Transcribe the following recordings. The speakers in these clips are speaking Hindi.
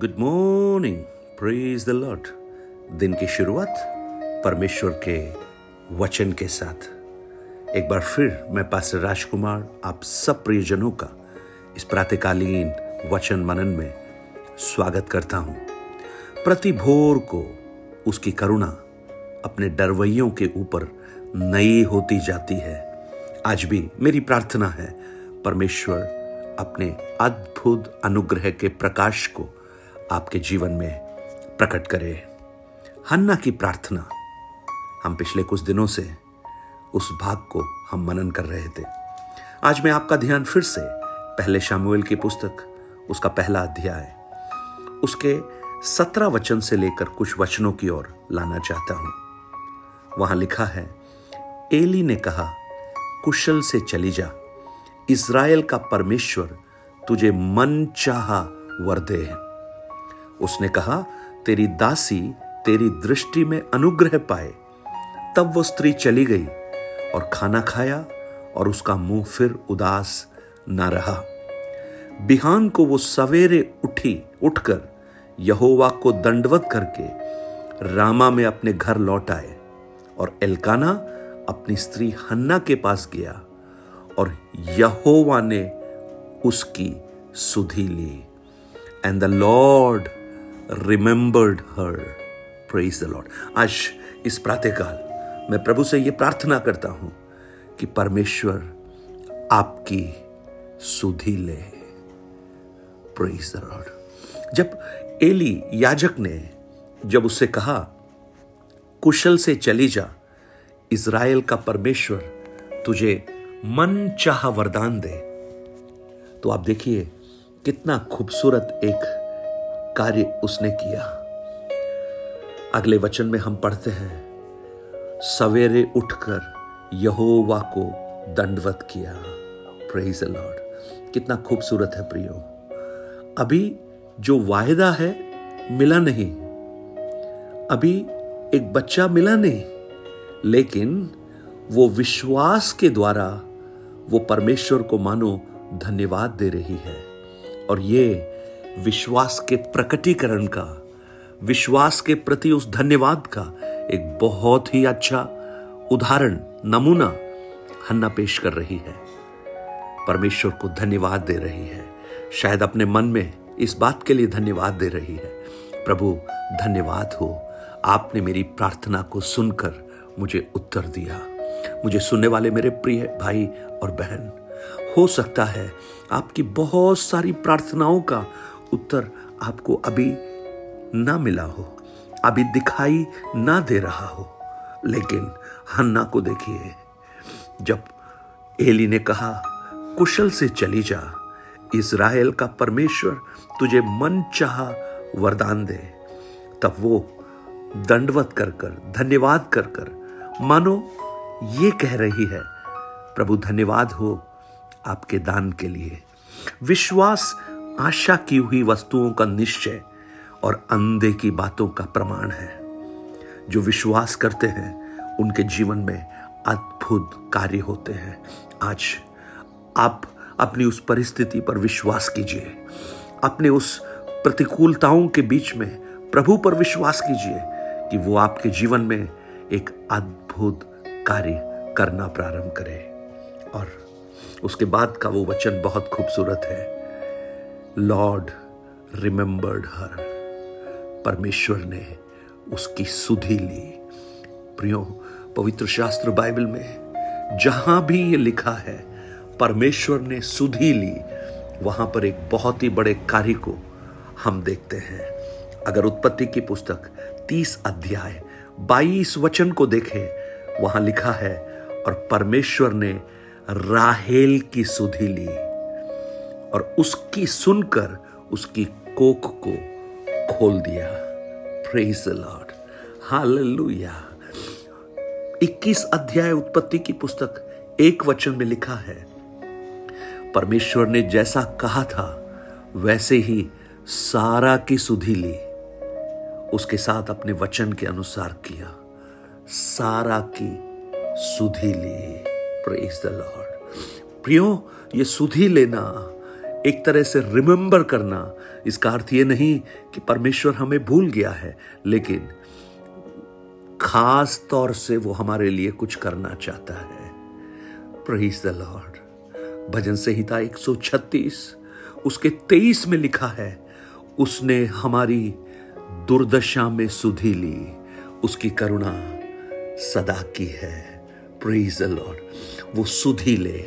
Good morning praise the Lord दिन की शुरुआत परमेश्वर के वचन के साथ। एक बार फिर मैं पास्टर राजकुमार, आप सब प्रियजनों का इस प्रातकालीन वचन मनन में स्वागत करता हूँ। प्रति भोर को उसकी करुणा अपने डरवैयों के ऊपर नई होती जाती है। आज भी मेरी प्रार्थना है परमेश्वर अपने अद्भुत अनुग्रह के प्रकाश को आपके जीवन में प्रकट करे। हन्ना की प्रार्थना। हम पिछले कुछ दिनों से उस भाग को हम मनन कर रहे थे। आज मैं आपका ध्यान फिर से पहले शामुएल की पुस्तक, उसका पहला अध्याय, उसके सत्रह वचन से लेकर कुछ वचनों की ओर लाना चाहता हूँ। वहाँ लिखा है, एली ने कहा, कुशल से चली जा। इज़राइल का परमेश्वर तुझे मन चाह वर दे। उसने कहा, तेरी दासी तेरी दृष्टि में अनुग्रह पाए। तब वो स्त्री चली गई और खाना खाया और उसका मुँह फिर उदास ना रहा। बिहान को वो सवेरे उठी, उठकर यहोवा को दंडवत करके रामा में अपने घर लौट आए और एलकाना अपनी स्त्री हन्ना के पास गया और यहोवा ने उसकी सुधी ली। And the Lord remembered her praise the Lord आज इस प्रातःकाल मैं प्रभु से यह प्रार्थना करता हूँ कि परमेश्वर आपकी सुधी ले। प्रेज द लॉर्ड जब एली याजक ने, जब उससे कहा, कुशल से चली जा इज़राइल का परमेश्वर तुझे मन चाह वरदान दे तो आप देखिए कितना खूबसूरत एक कार्य उसने किया। अगले वचन में हम पढ़ते हैं, सवेरे उठकर यहोवा को दंडवत किया। प्रेज लॉर्ड कितना खूबसूरत है प्रियो। अभी जो वायदा है, मिला नहीं। अभी एक बच्चा मिला नहीं, लेकिन वो विश्वास के द्वारा वो परमेश्वर को मानो धन्यवाद दे रही है। और ये विश्वास के प्रकटीकरण का, विश्वास के प्रति उस धन्यवाद का एक बहुत ही अच्छा उदाहरण, नमूना हन्ना पेश कर रही है। परमेश्वर को धन्यवाद दे रही है। शायद अपने मन में इस बात के लिए धन्यवाद दे रही है, प्रभु, धन्यवाद हो। आपने मेरी प्रार्थना को सुनकर मुझे उत्तर दिया। मुझे सुनने वाले मेरे प्रिय भाई और बहन, हो सकता है आपकी बहुत सारी प्रार्थनाओं का उत्तर आपको अभी ना मिला हो, अभी दिखाई ना दे रहा हो। लेकिन हन्ना को देखिए, जब एली ने कहा, कुशल से चली जा इज़राइल का परमेश्वर तुझे मन चाह वरदान दे। तब वो दंडवत कर कर, धन्यवाद कर कर, मानो, ये कह रही है, प्रभु धन्यवाद हो आपके दान के लिए। विश्वास आशा की हुई वस्तुओं का निश्चय और अंधे की बातों का प्रमाण है। जो विश्वास करते हैं, उनके जीवन में अद्भुत कार्य होते हैं। आज आप अपनी उस परिस्थिति पर विश्वास कीजिए। अपने उस प्रतिकूलताओं के बीच में प्रभु पर विश्वास कीजिए कि वो आपके जीवन में एक अद्भुत कार्य करना प्रारंभ करे। और उसके बाद का वो वचन बहुत खूबसूरत है। लॉर्ड रिमेंबर्ड हर परमेश्वर ने उसकी सुधि ली। प्रियो, पवित्र शास्त्र बाइबल में जहाँ भी ये लिखा है, परमेश्वर ने सुधि ली। वहाँ पर एक बहुत ही बड़े कार्य को हम देखते हैं। अगर उत्पत्ति की पुस्तक तीस अध्याय बाईस वचन को देखें, वहाँ लिखा है, और परमेश्वर ने राहेल की सुधि ली। और उसकी सुनकर उसकी कोख को खोल दिया। प्रेज लॉर्ड हालेलुया 21 अध्याय उत्पत्ति की पुस्तक एक वचन में लिखा है, परमेश्वर ने जैसा कहा था, वैसे ही सारा की सुधि ली। उसके साथ अपने वचन के अनुसार किया। सारा की सुधि ली। प्रेज द लॉर्ड प्रियो, ये सुधि लेना एक तरह से रिमेंबर करना। इसका अर्थ ये नहीं कि परमेश्वर हमें भूल गया है, लेकिन खास तौर से वो हमारे लिए कुछ करना चाहता है। प्रेज द लॉर्ड भजन संहिता 136 उसके 23 में लिखा है, उसने हमारी दुर्दशा में सुधी ली, उसकी करुणा सदा की है। प्रेज द लॉर्ड वो सुधी ले,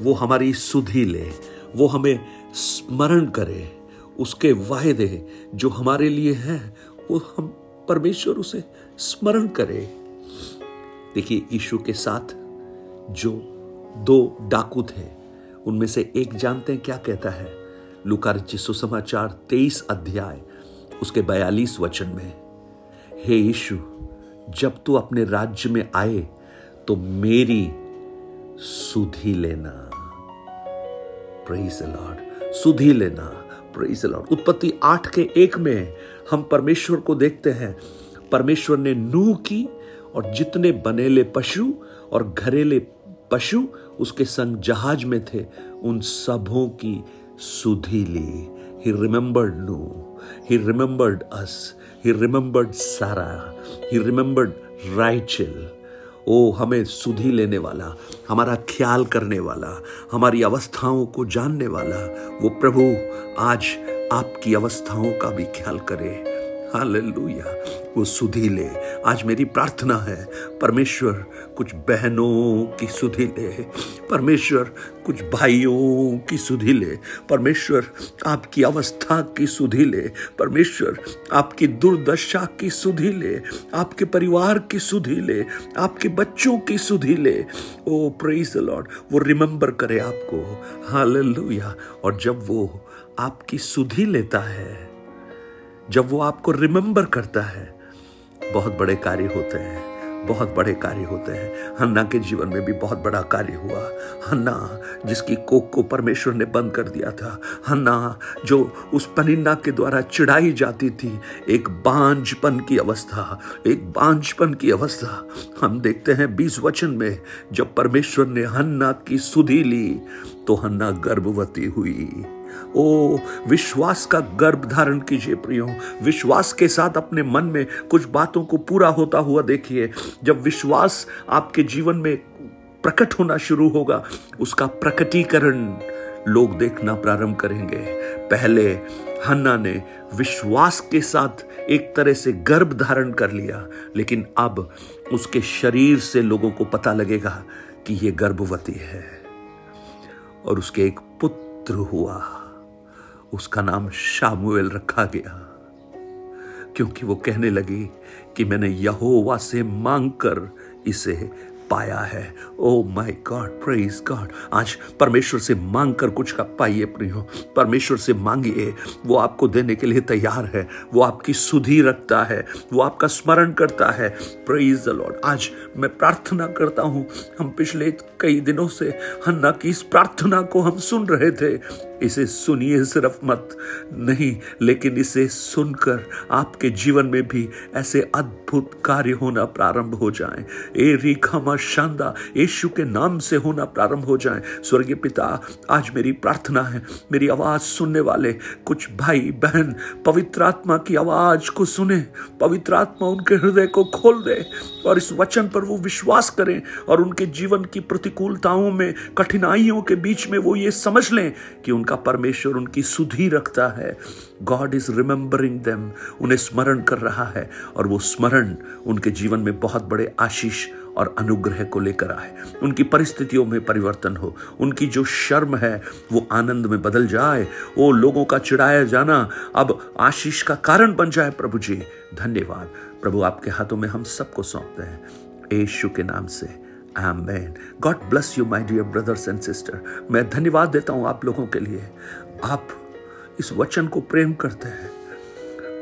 वो हमारी सुधी ले वो हमें स्मरण करे, उसके वायदे जो हमारे लिए हैं, वो हम परमेश्वर उसे स्मरण करे। देखिए, यीशु के साथ जो दो डाकू थे, उनमें से एक जानते हैं क्या कहता है? लुकार सुसमाचार तेईस अध्याय, उसके बयालीस वचन में, हे यीशु, जब तू अपने राज्य में आए तो मेरी सुधी लेना। प्रेज लॉर्ड सुधी लेना। प्रेज लॉर्ड उत्पत्ति आठ के एक में हम परमेश्वर को देखते हैं। परमेश्वर ने नूह की और जितने बनेले पशु और घरेले पशु उसके संग जहाज़ में थे, उन सबों की सुधी ली। ही रिमेंबर्ड नू। ही रिमेंबर्ड अस ही रिमेंबर्ड सारा ही रिमेंबर्ड राइचल ओ, हमें सुधी लेने वाला, हमारा ख्याल करने वाला, हमारी अवस्थाओं को जानने वाला, वो प्रभु आज आपकी अवस्थाओं का भी ख्याल करे। हालेलुया। वो सुधी ले। आज मेरी प्रार्थना है, परमेश्वर, कुछ बहनों की सुधी ले। परमेश्वर, कुछ भाइयों की सुधी ले। परमेश्वर, आपकी अवस्था की सुधी ले। परमेश्वर, आपकी दुर्दशा की सुधी ले। आपके परिवार की सुधी ले। आपके बच्चों की सुधी ले। ओ प्रेज द लॉर्ड वो रिमेंबर करे आपको। हालेलुया। और जब वो आपकी सुधी लेता है जब वो आपको रिमेंबर करता है, बहुत बड़े कार्य होते हैं, बहुत बड़े कार्य होते हैं। हन्ना के जीवन में भी बहुत बड़ा कार्य हुआ। हन्ना, जिसकी कोक को परमेश्वर ने बंद कर दिया था। हन्ना, जो उस पनिन्ना के द्वारा चिढ़ाई जाती थी, एक बांझपन की अवस्था, एक बांझपन की अवस्था। हम देखते हैं बीस वचन में, जब परमेश्वर ने हन्ना की सुधी ली तो हन्ना गर्भवती हुई। ओ, विश्वास का गर्भ धारण कीजिए प्रियो। विश्वास के साथ अपने मन में कुछ बातों को पूरा होता हुआ देखिए। जब विश्वास आपके जीवन में प्रकट होना शुरू होगा, उसका प्रकटीकरण लोग देखना प्रारंभ करेंगे। पहले हन्ना ने विश्वास के साथ एक तरह से गर्भ धारण कर लिया, लेकिन अब उसके शरीर से लोगों को पता लगेगा कि यह गर्भवती है और उसके एक पुत्र हुआ। उसका नाम शामुएल रखा गया। क्योंकि वो कहने लगी कि मैंने यहोवा से मांगकर इसे पाया है। Oh my God praise God आज परमेश्वर से मांग कर कुछ का पाइए प्रियो। परमेश्वर से मांगिए। वो आपको देने के लिए तैयार है। वो आपकी सुधी रखता है। वो आपका स्मरण करता है। प्रेज द लॉर्ड आज मैं प्रार्थना करता हूँ। हम पिछले कई दिनों से हन्ना की इस प्रार्थना को हम सुन रहे थे। इसे सुनिए सिर्फ़ मत। नहीं, लेकिन इसे सुनकर आपके जीवन में भी ऐसे अद्भुत कार्य होना प्रारंभ हो जाए। ए रिखमा शांदा, यीशु के नाम से होना प्रारंभ हो जाए। स्वर्गीय पिता, आज मेरी प्रार्थना है, मेरी आवाज़ सुनने वाले कुछ भाई बहन पवित्र आत्मा की आवाज़ को सुने, पवित्र आत्मा उनके हृदय को खोल दे और इस वचन पर वो विश्वास करें और उनके जीवन की प्रतिकूलताओं में, कठिनाइयों के बीच में वो ये समझ लें कि उन उनका परमेश्वर उनकी सुधी रखता है। गॉड इज़ रिमेंबरिंग देम उन्हें स्मरण कर रहा है और वो स्मरण उनके जीवन में बहुत बड़े आशीष और अनुग्रह को लेकर आए। उनकी परिस्थितियों में परिवर्तन हो। उनकी जो शर्म है, वो आनंद में बदल जाए। वो लोगों का चिड़ाया जाना, अब आशीष का कारण बन जाए प्रभु जी। धन्यवाद। प्रभु, आपके हाथों में हम सबको सौंपते हैं। यशु के नाम से। Amen God bless you my dear brothers and sister मैं धन्यवाद देता हूँ आप लोगों के लिए। आप इस वचन को प्रेम करते हैं।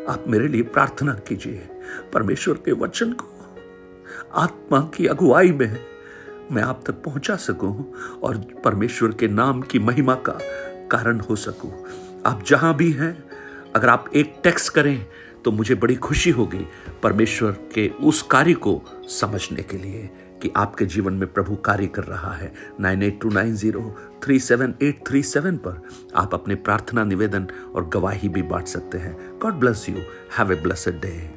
आप मेरे लिए प्रार्थना कीजिए। परमेश्वर के वचन को आत्मा की अगुवाई में मैं आप तक पहुँचा सकूँ और परमेश्वर के नाम की महिमा का कारण हो सकूँ। आप जहाँ भी हैं, अगर आप एक टेक्स्ट करें तो मुझे बड़ी खुशी होगी परमेश्वर के उस कार्य को समझने के लिए। कि आपके जीवन में प्रभु कार्य कर रहा है। Nine eight two nine zero three seven eight three seven पर आप अपने प्रार्थना, निवेदन और गवाही भी बांट सकते हैं। God bless you have a blessed day